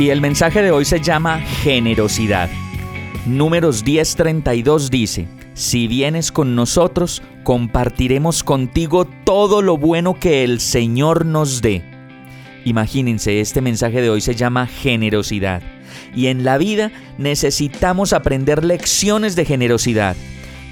Y el mensaje de hoy se llama generosidad. Números 10:32 dice, si vienes con nosotros, compartiremos contigo todo lo bueno que el Señor nos dé. Imagínense, este mensaje de hoy se llama generosidad. Y en la vida necesitamos aprender lecciones de generosidad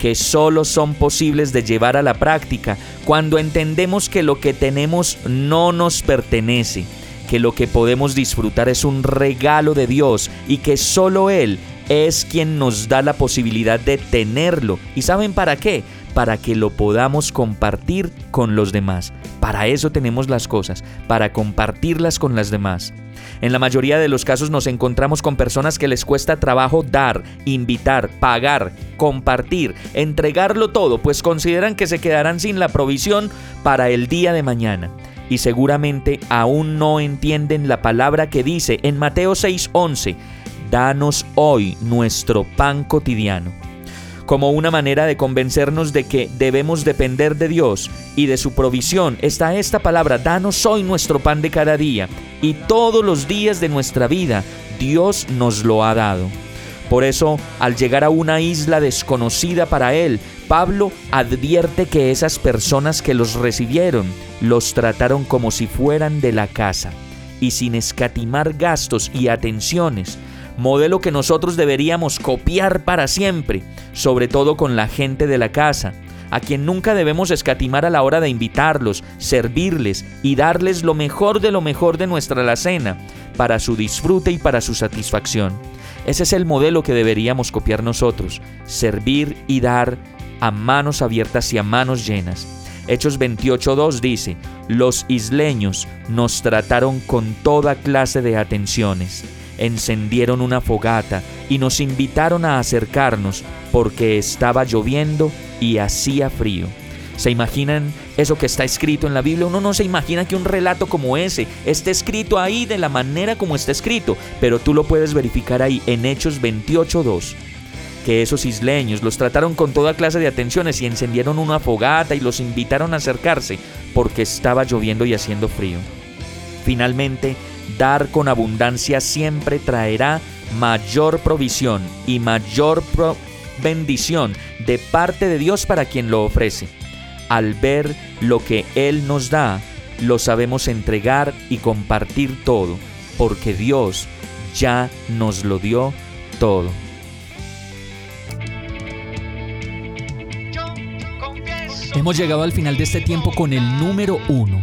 que solo son posibles de llevar a la práctica cuando entendemos que lo que tenemos no nos pertenece, que lo que podemos disfrutar es un regalo de Dios y que solo Él es quien nos da la posibilidad de tenerlo. ¿Y saben para qué? Para que lo podamos compartir con los demás. Para eso tenemos las cosas, para compartirlas con las demás. En la mayoría de los casos nos encontramos con personas que les cuesta trabajo dar, invitar, pagar, compartir, entregarlo todo, pues consideran que se quedarán sin la provisión para el día de mañana. Y seguramente aún no entienden la palabra que dice en Mateo 6:11, danos hoy nuestro pan cotidiano. Como una manera de convencernos de que debemos depender de Dios y de su provisión está esta palabra, danos hoy nuestro pan de cada día. Y todos los días de nuestra vida Dios nos lo ha dado. Por eso, al llegar a una isla desconocida para él, Pablo advierte que esas personas que los recibieron los trataron como si fueran de la casa. Y sin escatimar gastos y atenciones, modelo que nosotros deberíamos copiar para siempre, sobre todo con la gente de la casa, a quien nunca debemos escatimar a la hora de invitarlos, servirles y darles lo mejor de lo mejor de nuestra alacena, para su disfrute y para su satisfacción. Ese es el modelo que deberíamos copiar nosotros, servir y dar a manos abiertas y a manos llenas. Hechos 28.2 dice, los isleños nos trataron con toda clase de atenciones encendieron una fogata y nos invitaron a acercarnos porque estaba lloviendo y hacía frío. ¿Se imaginan eso que está escrito en la Biblia? Uno no se imagina que un relato como ese esté escrito ahí de la manera como está escrito, pero tú lo puedes verificar ahí en Hechos 28.2 que esos isleños los trataron con toda clase de atenciones y encendieron una fogata y los invitaron a acercarse porque estaba lloviendo y haciendo frío. Finalmente, dar con abundancia siempre traerá mayor provisión y mayor bendición de parte de Dios para quien lo ofrece. Al ver lo que Él nos da, lo sabemos entregar y compartir todo, porque Dios ya nos lo dio todo. Hemos llegado al final de este tiempo con el número uno